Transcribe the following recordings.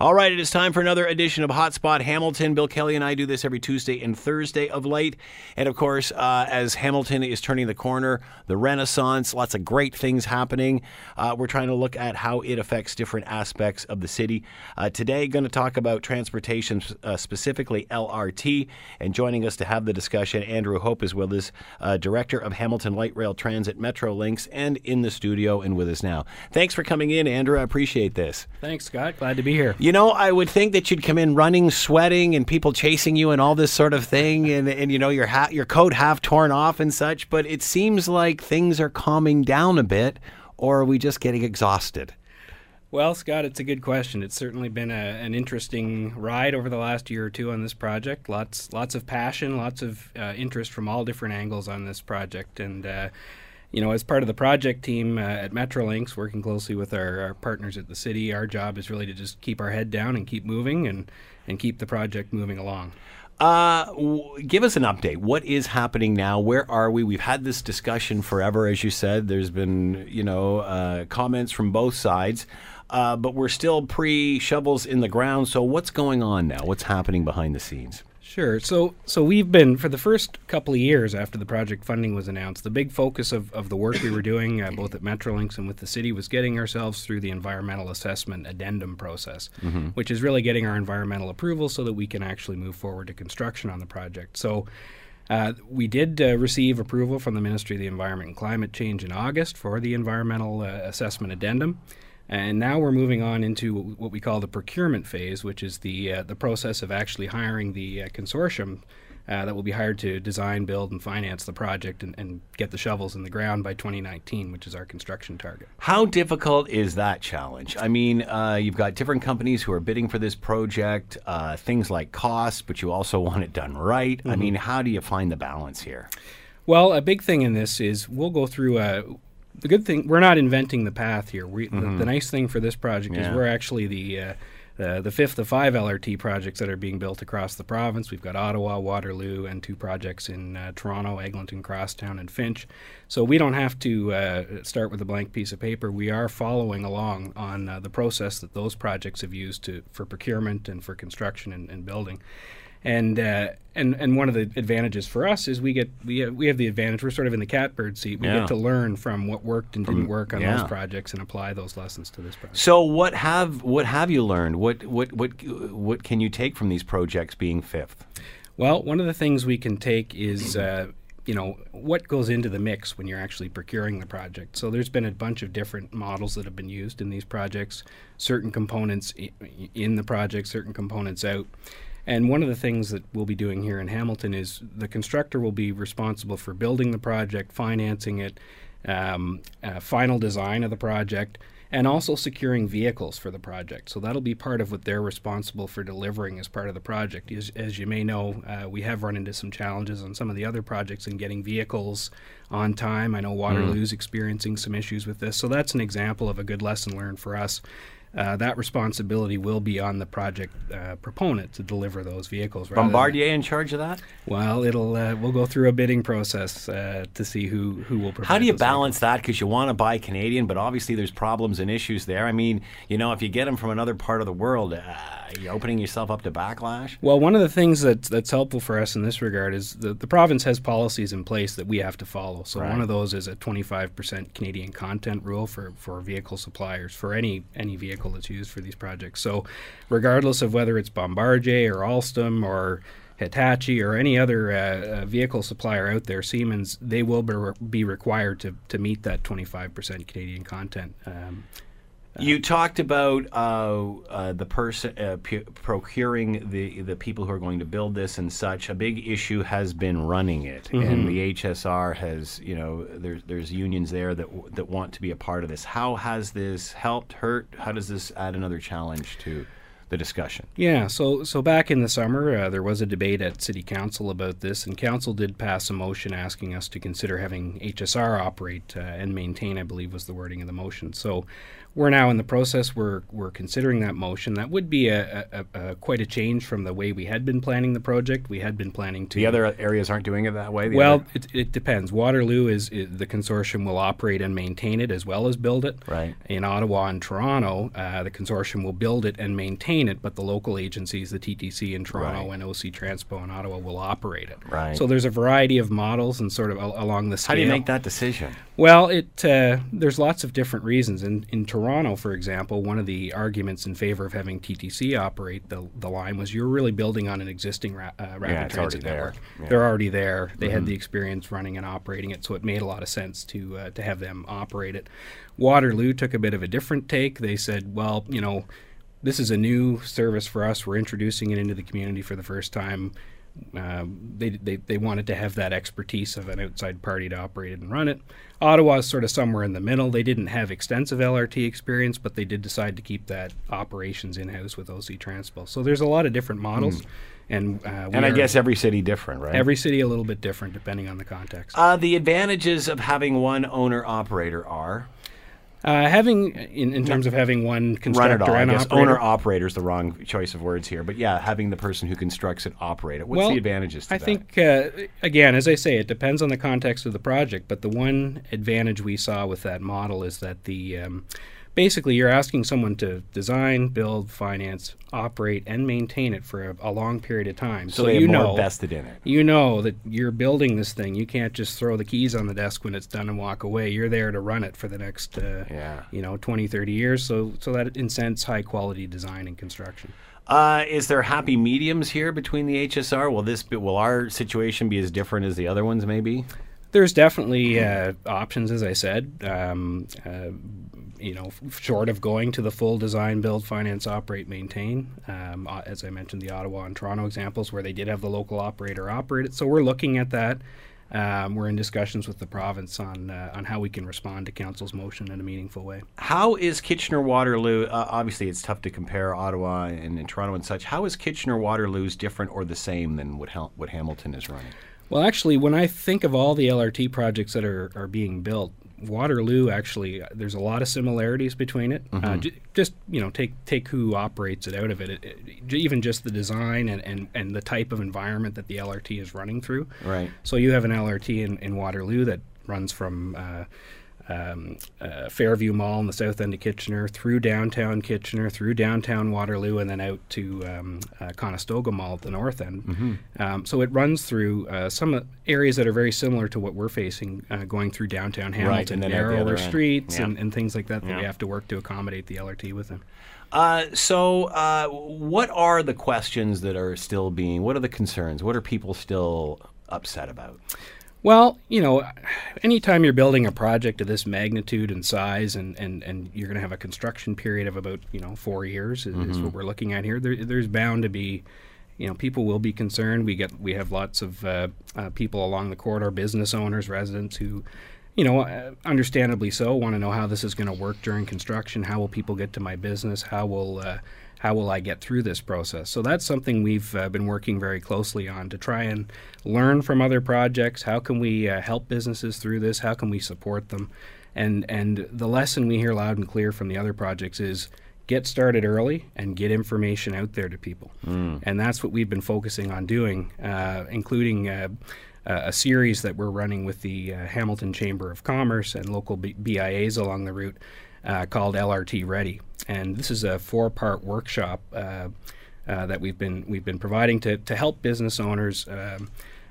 All right, it is time for another edition of Hotspot Hamilton. Bill Kelly and I do this every Tuesday and Thursday of late. And of course, uh, as Hamilton is turning the corner, the Renaissance, lots of great things happening. Uh, we're trying to look at how it affects different aspects of the city. Uh, today, going to talk about transportation, uh, specifically LRT. And joining us to have the discussion, Andrew Hope is with us, uh, Director of Hamilton Light Rail Transit Metrolinx, and in the studio and with us now. Thanks for coming in, Andrew. I appreciate this. Thanks, Scott. Glad to be here. You know, I would think that you'd come in running, sweating, and people chasing you and all this sort of thing, and, and you know your hat, your coat half torn off and such. But it seems like things are calming down a bit, or are we just getting exhausted? Well, Scott, it's a good question. It's certainly been a, an interesting ride over the last year or two on this project. Lots, lots of passion, lots of uh, interest from all different angles on this project, and. Uh, you know, as part of the project team uh, at Metrolinx, working closely with our, our, partners at the city, our job is really to just keep our head down and keep moving and, and keep the project moving along. Uh, w- give us an update. What is happening now? Where are we? We've had this discussion forever, as you said. There's been, you know, uh, comments from both sides, uh, but we're still pre shovels in the ground. So, what's going on now? What's happening behind the scenes? Sure. So, so we've been for the first couple of years after the project funding was announced. The big focus of, of the work we were doing, uh, both at Metrolinx and with the city, was getting ourselves through the environmental assessment addendum process, mm-hmm. which is really getting our environmental approval so that we can actually move forward to construction on the project. So. Uh, we did uh, receive approval from the Ministry of the Environment and Climate Change in August for the environmental uh, assessment addendum. And now we're moving on into what we call the procurement phase, which is the uh, the process of actually hiring the uh, consortium uh, that will be hired to design, build, and finance the project and, and, get the shovels in the ground by 2019, which is our construction target. How difficult is that challenge? I mean, uh, you've got different companies who are bidding for this project, uh, things like cost, but you also want it done right. Mm-hmm. I mean, how do you find the balance here? Well, a big thing in this is we'll go through a the good thing we're not inventing the path here. We, mm-hmm. the, the, nice thing for this project yeah. is we're actually the uh, uh, the fifth of five LRT projects that are being built across the province. We've got Ottawa, Waterloo, and two projects in uh, Toronto, Eglinton, Crosstown, and Finch. So we don't have to uh, start with a blank piece of paper. We are following along on uh, the process that those projects have used to for procurement and for construction and, and building and uh, and and one of the advantages for us is we get we have, we have the advantage we're sort of in the catbird seat we yeah. get to learn from what worked and from, didn't work on yeah. those projects and apply those lessons to this project. So what have what have you learned? What what what what can you take from these projects being fifth? Well, one of the things we can take is. Uh, you know what goes into the mix when you're actually procuring the project. So there's been a bunch of different models that have been used in these projects. Certain components in the project, certain components out. And one of the things that we'll be doing here in Hamilton is the constructor will be responsible for building the project, financing it, um, uh, final design of the project, and also securing vehicles for the project. So that'll be part of what they're responsible for delivering as part of the project. As, as you may know, uh, we have run into some challenges on some of the other projects in getting vehicles on time. I know Waterloo's mm. experiencing some issues with this. So that's an example of a good lesson learned for us uh, that responsibility will be on the project uh, proponent to deliver those vehicles. Bombardier in charge of that? Well, it'll uh, we'll go through a bidding process uh, to see who who will. Provide. How do you balance vehicles. that? Because you want to buy Canadian, but obviously there's problems and issues there. I mean, you know, if you get them from another part of the world, uh, you're opening yourself up to backlash. Well, one of the things that's that's helpful for us in this regard is the the province has policies in place that we have to follow. So right. one of those is a 25% Canadian content rule for for vehicle suppliers for any any vehicle vehicle that's used for these projects. So, regardless of whether it's Bombardier or Alstom or Hitachi or any other uh, uh, vehicle supplier out there, Siemens, they will be, re- be required to, to meet that 25% Canadian content. Um, you talked about uh, uh, the person uh, procuring the the people who are going to build this and such. A big issue has been running it, mm-hmm. and the HSR has, you know, there's there's unions there that w- that want to be a part of this. How has this helped, hurt? How does this add another challenge to? the discussion. Yeah, so so back in the summer, uh, there was a debate at City Council about this, and Council did pass a motion asking us to consider having HSR operate uh, and maintain. I believe was the wording of the motion. So we're now in the process. We're we're considering that motion. That would be a, a, a, quite a change from the way we had been planning the project. We had been planning to. The other areas aren't doing it that way. Well, it, it depends. Waterloo is, is the consortium will operate and maintain it as well as build it. Right. In Ottawa and Toronto, uh, the consortium will build it and maintain it, but the local agencies, the TTC in Toronto Right. and OC Transpo in Ottawa, will operate it. Right. So there's a variety of models and sort of al- along the scale. how do you make that decision? Well, it uh, there's lots of different reasons. In in Toronto, for example, one of the arguments in favor of having TTC operate the, the line was you're really building on an existing ra- uh, rapid Yeah, transit network. Yeah. Mm-hmm. They're already there. They had the experience running and operating it, so it made a lot of sense to uh, to have them operate it. Waterloo took a bit of a different take. They said, well, you know, this is a new service for us. We're introducing it into the community for the first time. Um, they, they, they wanted to have that expertise of an outside party to operate it and run it. Ottawa is sort of somewhere in the middle. They didn't have extensive LRT experience, but they did decide to keep that operations in house with OC Transpo. So there's a lot of different models, and uh, And I guess every city different, right? every city a little bit different depending on the context. uh, the advantages of having one owner operator are Uh, having in, in terms of having one constructor all. I and guess operator. owner operator is the wrong choice of words here, but yeah, having the person who constructs it operate it. What's Well, the advantages to I that? think, uh, again, as I say, it depends on the context of the project. But the one advantage we saw with that model is that the um, basically you're asking someone to design, build, finance, operate, and maintain it for a, a long period of time. so, they you know, vested in it. you know that you're building this thing. You can't just throw the keys on the desk when it's done and walk away. You're there to run it for the next, uh, Yeah. you know, 20, 30 years. So, so that incents high quality design and construction. Uh, is there happy mediums here between the HSR? Will this be, will our situation be as different as the other ones? Maybe. There's definitely uh, options, as I said. Um, uh, you know, short of going to the full design, build, finance, operate, maintain. Um, uh, as I mentioned, the Ottawa and Toronto examples where they did have the local operator operate it. So we're looking at that. Um, we're in discussions with the province on uh, on how we can respond to council's motion in a meaningful way. How is Kitchener Waterloo? Uh, obviously, it's tough to compare Ottawa and, and Toronto and such. How is Kitchener Waterloo's different or the same than what Hel- what Hamilton is running? Well, actually, when I think of all the LRT projects that are, are being built, Waterloo actually uh, there's a lot of similarities between it. Uh, j- just you know, take take who operates it out of it. It- it- j- even just the design and, and, and the type of environment that the LRT is running through. Right. So you have an LRT in, in Waterloo that runs from uh, um, uh, Fairview Mall in the south end of Kitchener through downtown Kitchener, through downtown Waterloo, and then out to um, uh, Conestoga Mall at the north end. Mm-hmm. Um, so it runs through uh, some uh, areas that are very similar to what we're facing uh, going through downtown Hamilton, and then the other narrower streets Yeah. and, and things like that that we have to work to accommodate the LRT within. Uh, so, uh, what are the questions that are still being? What are the concerns? What are people still upset about? Well, you know, anytime you're building a project of this magnitude and size, and, and, and you're going to have a construction period of about you know four years is, is what we're looking at here. There, there's bound to be, you know, people will be concerned. We get we have lots of uh, uh, people along the corridor, business owners, residents who, you know, uh, understandably so, want to know how this is going to work during construction. How will people get to my business? How will uh, how will I get through this process? So that's something we've uh, been working very closely on to try and learn from other projects. How can we uh, help businesses through this? How can we support them? And and the lesson we hear loud and clear from the other projects is get started early and get information out there to people. And that's what we've been focusing on doing, uh, including. Uh, uh, a series that we're running with the uh, Hamilton Chamber of Commerce and local B- BIAs along the route uh, called LRT Ready, and this is a four-part workshop uh, uh, that we've been we've been providing to to help business owners. Um,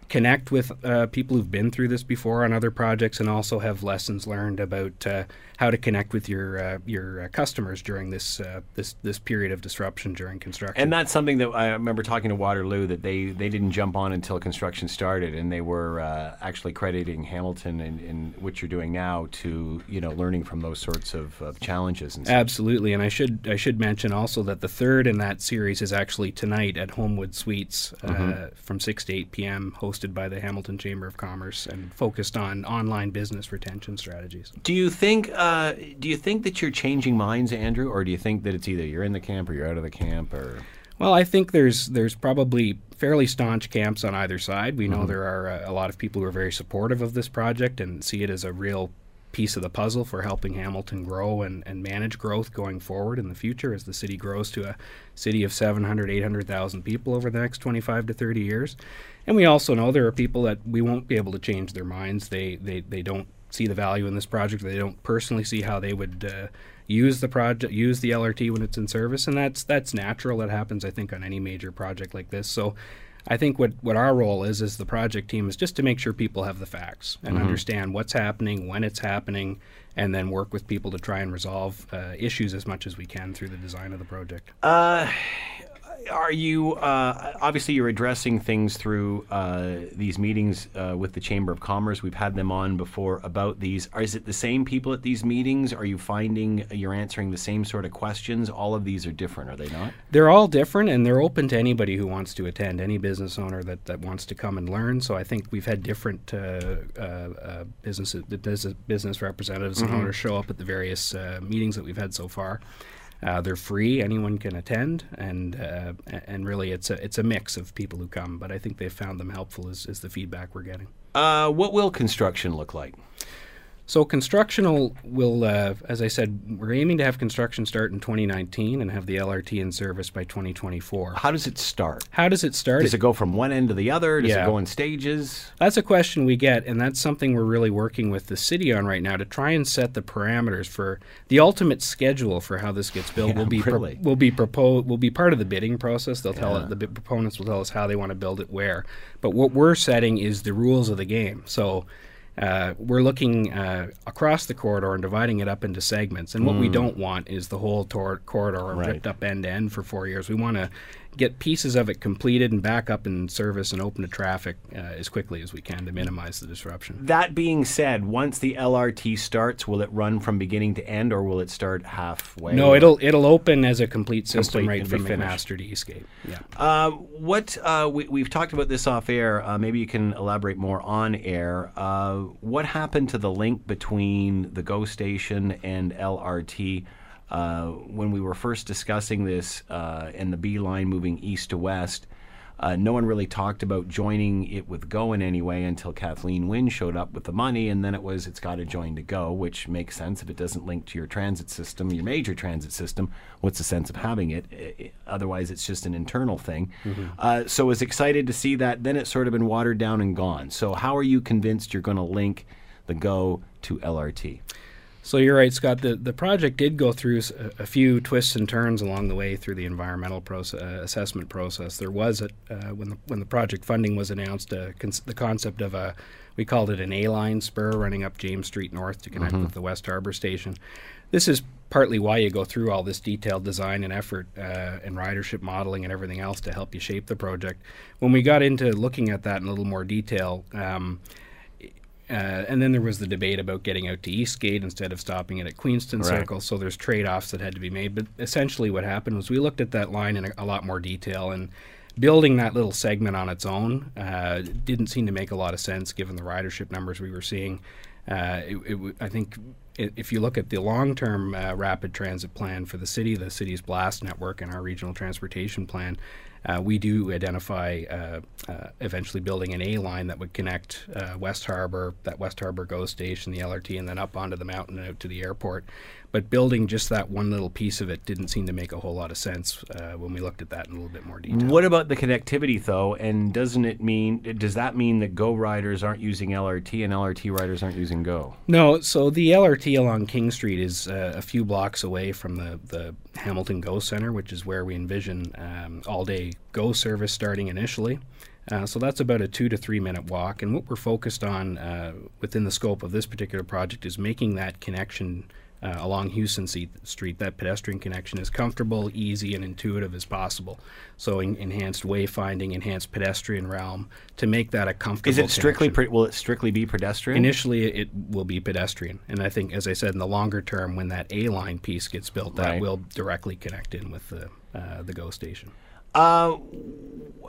connect with uh, people who've been through this before on other projects and also have lessons learned about uh, how to connect with your uh, your uh, customers during this uh, this this period of disruption during construction. And that's something that I remember talking to Waterloo that they, they didn't jump on until construction started, and they were uh, actually crediting Hamilton and, and what you're doing now to you know learning from those sorts of, of challenges and. Absolutely, and I should I should mention also that the third in that series is actually tonight at Homewood Suites uh, from six to eight p.m. hosted by the Hamilton Chamber of Commerce and focused on online business retention strategies. Do you think uh, do you think that you're changing minds, Andrew, or do you think that it's either you're in the camp or you're out of the camp, or Well, I think there's there's probably fairly staunch camps on either side. We know there are uh, a lot of people who are very supportive of this project and see it as a real piece of the puzzle for helping Hamilton grow and, and manage growth going forward in the future as the city grows to a city of 700, 800,000 people over the next 25 to 30 years. And we also know there are people that we won't be able to change their minds. They, they, they don't see the value in this project. They don't personally see how they would uh, use the project, use the LRT when it's in service, and that's that's natural. That happens, I think, on any major project like this. So I think what, what our role is as the project team is just to make sure people have the facts and Mm-hmm. understand what's happening, when it's happening, and then work with people to try and resolve uh, issues as much as we can through the design of the project. Uh, are you uh, obviously you're addressing things through uh, these meetings uh, with the Chamber of Commerce? We've had them on before about these. Are, is it the same people at these meetings? Are you finding you're answering the same sort of questions? All of these are different, are they not? They're all different, and they're open to anybody who wants to attend, any business owner that, that wants to come and learn. So I think we've had different uh, uh, uh, businesses, business, business representatives and owners show up at the various uh, meetings that we've had so far. Uh, they're free; anyone can attend, and uh, and really, it's a it's a mix of people who come. But I think they've found them helpful, is, is the feedback we're getting. Uh, what will construction look like? So construction will, uh, as I said, we're aiming to have construction start in 2019 and have the LRT in service by 2024. How does it start? How does it start? Does it go from one end to the other? Does Yeah. it go in stages? That's a question we get, and that's something we're really working with the city on right now to try and set the parameters for the ultimate schedule for how this gets built. Yeah, will be pro- will be proposed will be part of the bidding process. They'll tell it, the proponents will tell us how they want to build it where, but what we're setting is the rules of the game. So. Uh, we're looking uh, across the corridor and dividing it up into segments. And what we don't want is the whole tor- corridor. Right. ripped up end to end for four years. We want to get pieces of it completed and back up in service and open to traffic uh, as quickly as we can to minimize the disruption. That being said, once the LRT starts, will it run from beginning to end, or will it start halfway? No, it'll it'll open as a complete system Complete, right from. McMaster to Eastgate. Yeah. Uh, what uh, we, we've talked about this off air. Uh, maybe you can elaborate more on air. Uh, what happened to the link between the GO station and LRT? Uh, when we were first discussing this uh, and the B line moving east to west, uh, no one really talked about joining it with Go in any way until Kathleen Wynne showed up with the money, and then it was it's got to join to Go, which makes sense if it doesn't link to your transit system, your major transit system. What's the sense of having it? I- I- otherwise, it's just an internal thing. Uh, so, I was excited to see that. Then it's sort of been watered down and gone. So, how are you convinced you're going to link the Go to LRT? So you're right, Scott. The the project did go through a few twists and turns along the way through the environmental process, uh, assessment process. There was a, uh, when the when the project funding was announced, uh, cons- the concept of a we called it an A line spur running up James Street North to connect with the West Harbor Station. This is partly why you go through all this detailed design and effort uh, and ridership modeling and everything else to help you shape the project. When we got into looking at that in a little more detail. Um, uh, and then there was the debate about getting out to Eastgate instead of stopping it at Queenston Right. Circle. So there's trade-offs that had to be made. But essentially, what happened was we looked at that line in a, a lot more detail, and building that little segment on its own uh, didn't seem to make a lot of sense given the ridership numbers we were seeing. Uh, it, it, w- I think if you look at the long-term uh, rapid transit plan for the city, the city's blast network, and our regional transportation plan, uh, we do identify uh, uh, eventually building an A line that would connect uh, West Harbor, that West Harbor GO station, the LRT, and then up onto the mountain and out to the airport. But building just that one little piece of it didn't seem to make a whole lot of sense uh, when we looked at that in a little bit more detail. What about the connectivity, though? And doesn't it mean, does that mean that Go riders aren't using LRT and LRT riders aren't using Go? No, so the LRT along King Street is uh, a few blocks away from the, the Hamilton Go Center, which is where we envision um, all day Go service starting initially. Uh, so that's about a two to three minute walk. And what we're focused on uh, within the scope of this particular project is making that connection uh, along Hughson Street, that pedestrian connection, is comfortable, easy, and intuitive as possible. So en- enhanced wayfinding, enhanced pedestrian realm to make that a comfortable. Is it strictly, will it strictly be pedestrian? Initially, it will be pedestrian, and I think, as I said, in the longer term, when that A line piece gets built, that Right. will directly connect in with the uh, the Go station. Uh,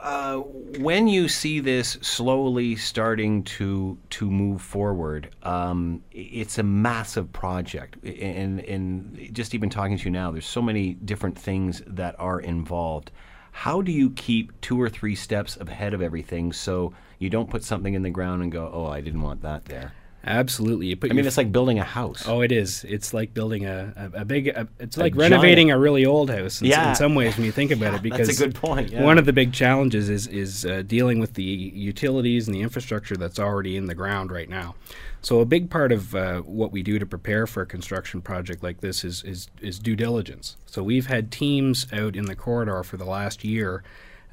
uh, when you see this slowly starting to to move forward, um, it's a massive project, and and just even talking to you now, there's so many different things that are involved. How do you keep two or three steps ahead of everything so you don't put something in the ground and go, "Oh, I didn't want that there." Absolutely. You put I mean, it's like building a house. Oh, it is. It's like building a, a, a big. A, it's like giant- renovating a really old house. In, Yeah. in some ways, when you think about it, because That's a good point. Yeah. one of the big challenges is is uh, dealing with the utilities and the infrastructure that's already in the ground right now. So a big part of uh, what we do to prepare for a construction project like this is, is is due diligence. So we've had teams out in the corridor for the last year.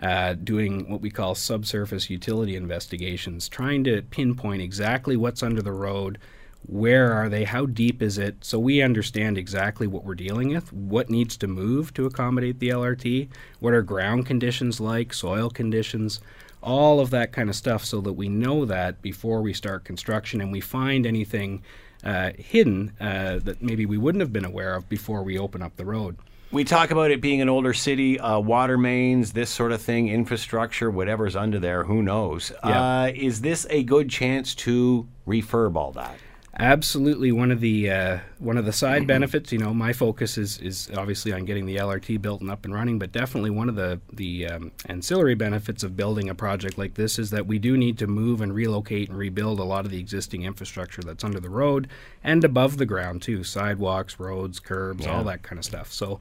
Uh, doing what we call subsurface utility investigations, trying to pinpoint exactly what's under the road, where are they, how deep is it, so we understand exactly what we're dealing with, what needs to move to accommodate the LRT, what are ground conditions like, soil conditions, all of that kind of stuff, so that we know that before we start construction and we find anything uh, hidden uh, that maybe we wouldn't have been aware of before we open up the road. We talk about it being an older city, uh, water mains, this sort of thing, infrastructure, whatever's under there, who knows? Yeah. Uh, is this a good chance to refurb all that? Absolutely, one of the uh, one of the side benefits. You know, my focus is is obviously on getting the LRT built and up and running, but definitely one of the the um, ancillary benefits of building a project like this is that we do need to move and relocate and rebuild a lot of the existing infrastructure that's under the road and above the ground too, sidewalks, roads, curbs, all that kind of stuff. So.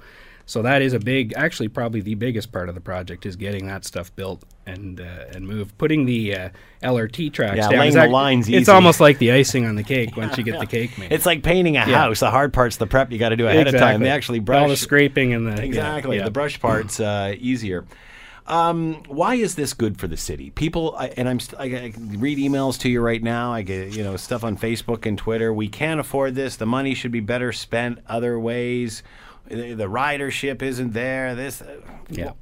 So that is a big, actually, probably the biggest part of the project is getting that stuff built and uh, and moved. Putting the uh, LRT tracks Yeah, down. laying the lines It's easy. almost like the icing on the cake once you get the cake made. It's like painting a house. The hard part's the prep you got to do ahead of time. They actually brush all the scraping and the Exactly. yeah. The brush part's uh, easier. Um, why is this good for the city? People, I, and I'm, st- I, I read emails to you right now. I get you know stuff on Facebook and Twitter. We can't afford this. The money should be better spent other ways. The, the ridership isn't there. This, uh, Yeah.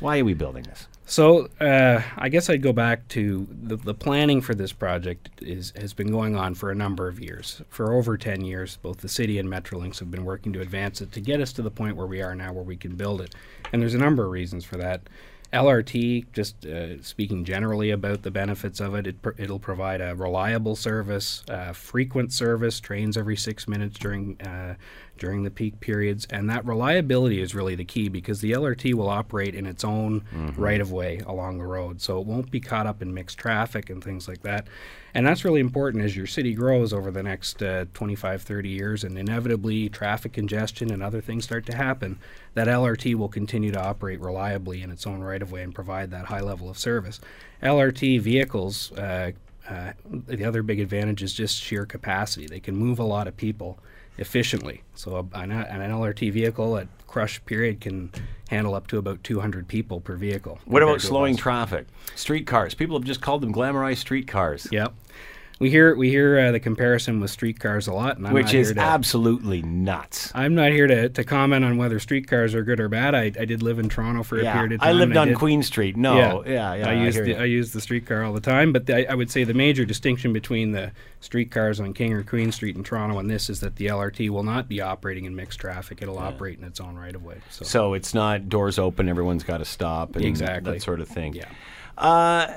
Why are we building this? So uh, I guess I'd go back to the, the planning for this project is has been going on for a number of years. For over ten years, both the city and Metrolinx have been working to advance it to get us to the point where we are now, where we can build it. And there's a number of reasons for that. LRT, just uh, speaking generally about the benefits of it, it pr- it'll provide a reliable service, uh, frequent service, trains every six minutes during uh, during the peak periods, and that reliability is really the key because the LRT will operate in its own right of way along the road, so it won't be caught up in mixed traffic and things like that. And that's really important as your city grows over the next uh, 25, 30 years, and inevitably traffic congestion and other things start to happen. That LRT will continue to operate reliably in its own right of way and provide that high level of service. LRT vehicles, uh, uh, the other big advantage is just sheer capacity. They can move a lot of people efficiently. So an, an LRT vehicle at crush period can handle up to about 200 people per vehicle. What about compared to a slowing traffic? Streetcars. People have just called them glamorized streetcars, Yep. We hear we hear uh, the comparison with streetcars a lot, and I'm which not is to, absolutely nuts. I'm not here to, to comment on whether streetcars are good or bad. I, I did live in Toronto for a period of time. I lived on did- Queen Street. No, yeah, yeah. I use hear the. I use the streetcar all the time, but the, I, I would say the major distinction between the streetcars on King or Queen Street in Toronto and this is that the LRT will not be operating in mixed traffic. It'll operate in its own right of way. So, So it's not doors open, everyone's got to stop, and Exactly. that sort of thing. yeah. Uh,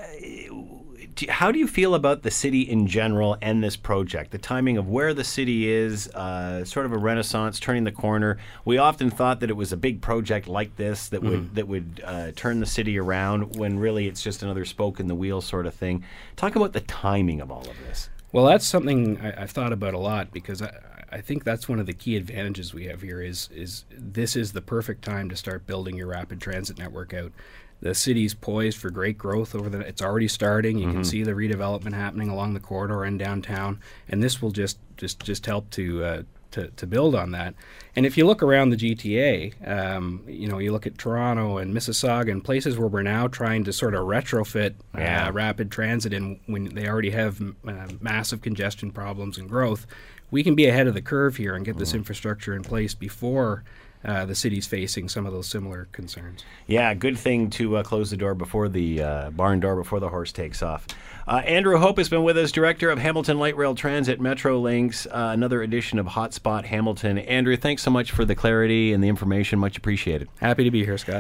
do, how do you feel about the city in general and this project? The timing of where the city is, uh, sort of a renaissance, turning the corner. We often thought that it was a big project like this that would that would uh, turn the city around, when really it's just another spoke in the wheel sort of thing. Talk about the timing of all of this. Well, that's something I, I've thought about a lot because I, I think that's one of the key advantages we have here is is this is the perfect time to start building your rapid transit network out. The city's poised for great growth over the. It's already starting. You can see the redevelopment happening along the corridor and downtown, and this will just just just help to. Uh, to, to build on that, and if you look around the GTA, um, you know you look at Toronto and Mississauga and places where we're now trying to sort of retrofit Yeah. uh, rapid transit in when they already have uh, massive congestion problems and growth, we can be ahead of the curve here and get this infrastructure in place before uh, the city's facing some of those similar concerns. Yeah, good thing to uh, close the door before the uh, barn door before the horse takes off. Uh, Andrew Hope has been with us, director of Hamilton Light Rail Transit Metrolinx. Uh, another edition of Hotspot Hamilton. Andrew, thanks so much for the clarity and the information. Much appreciated. Happy to be here, Scott.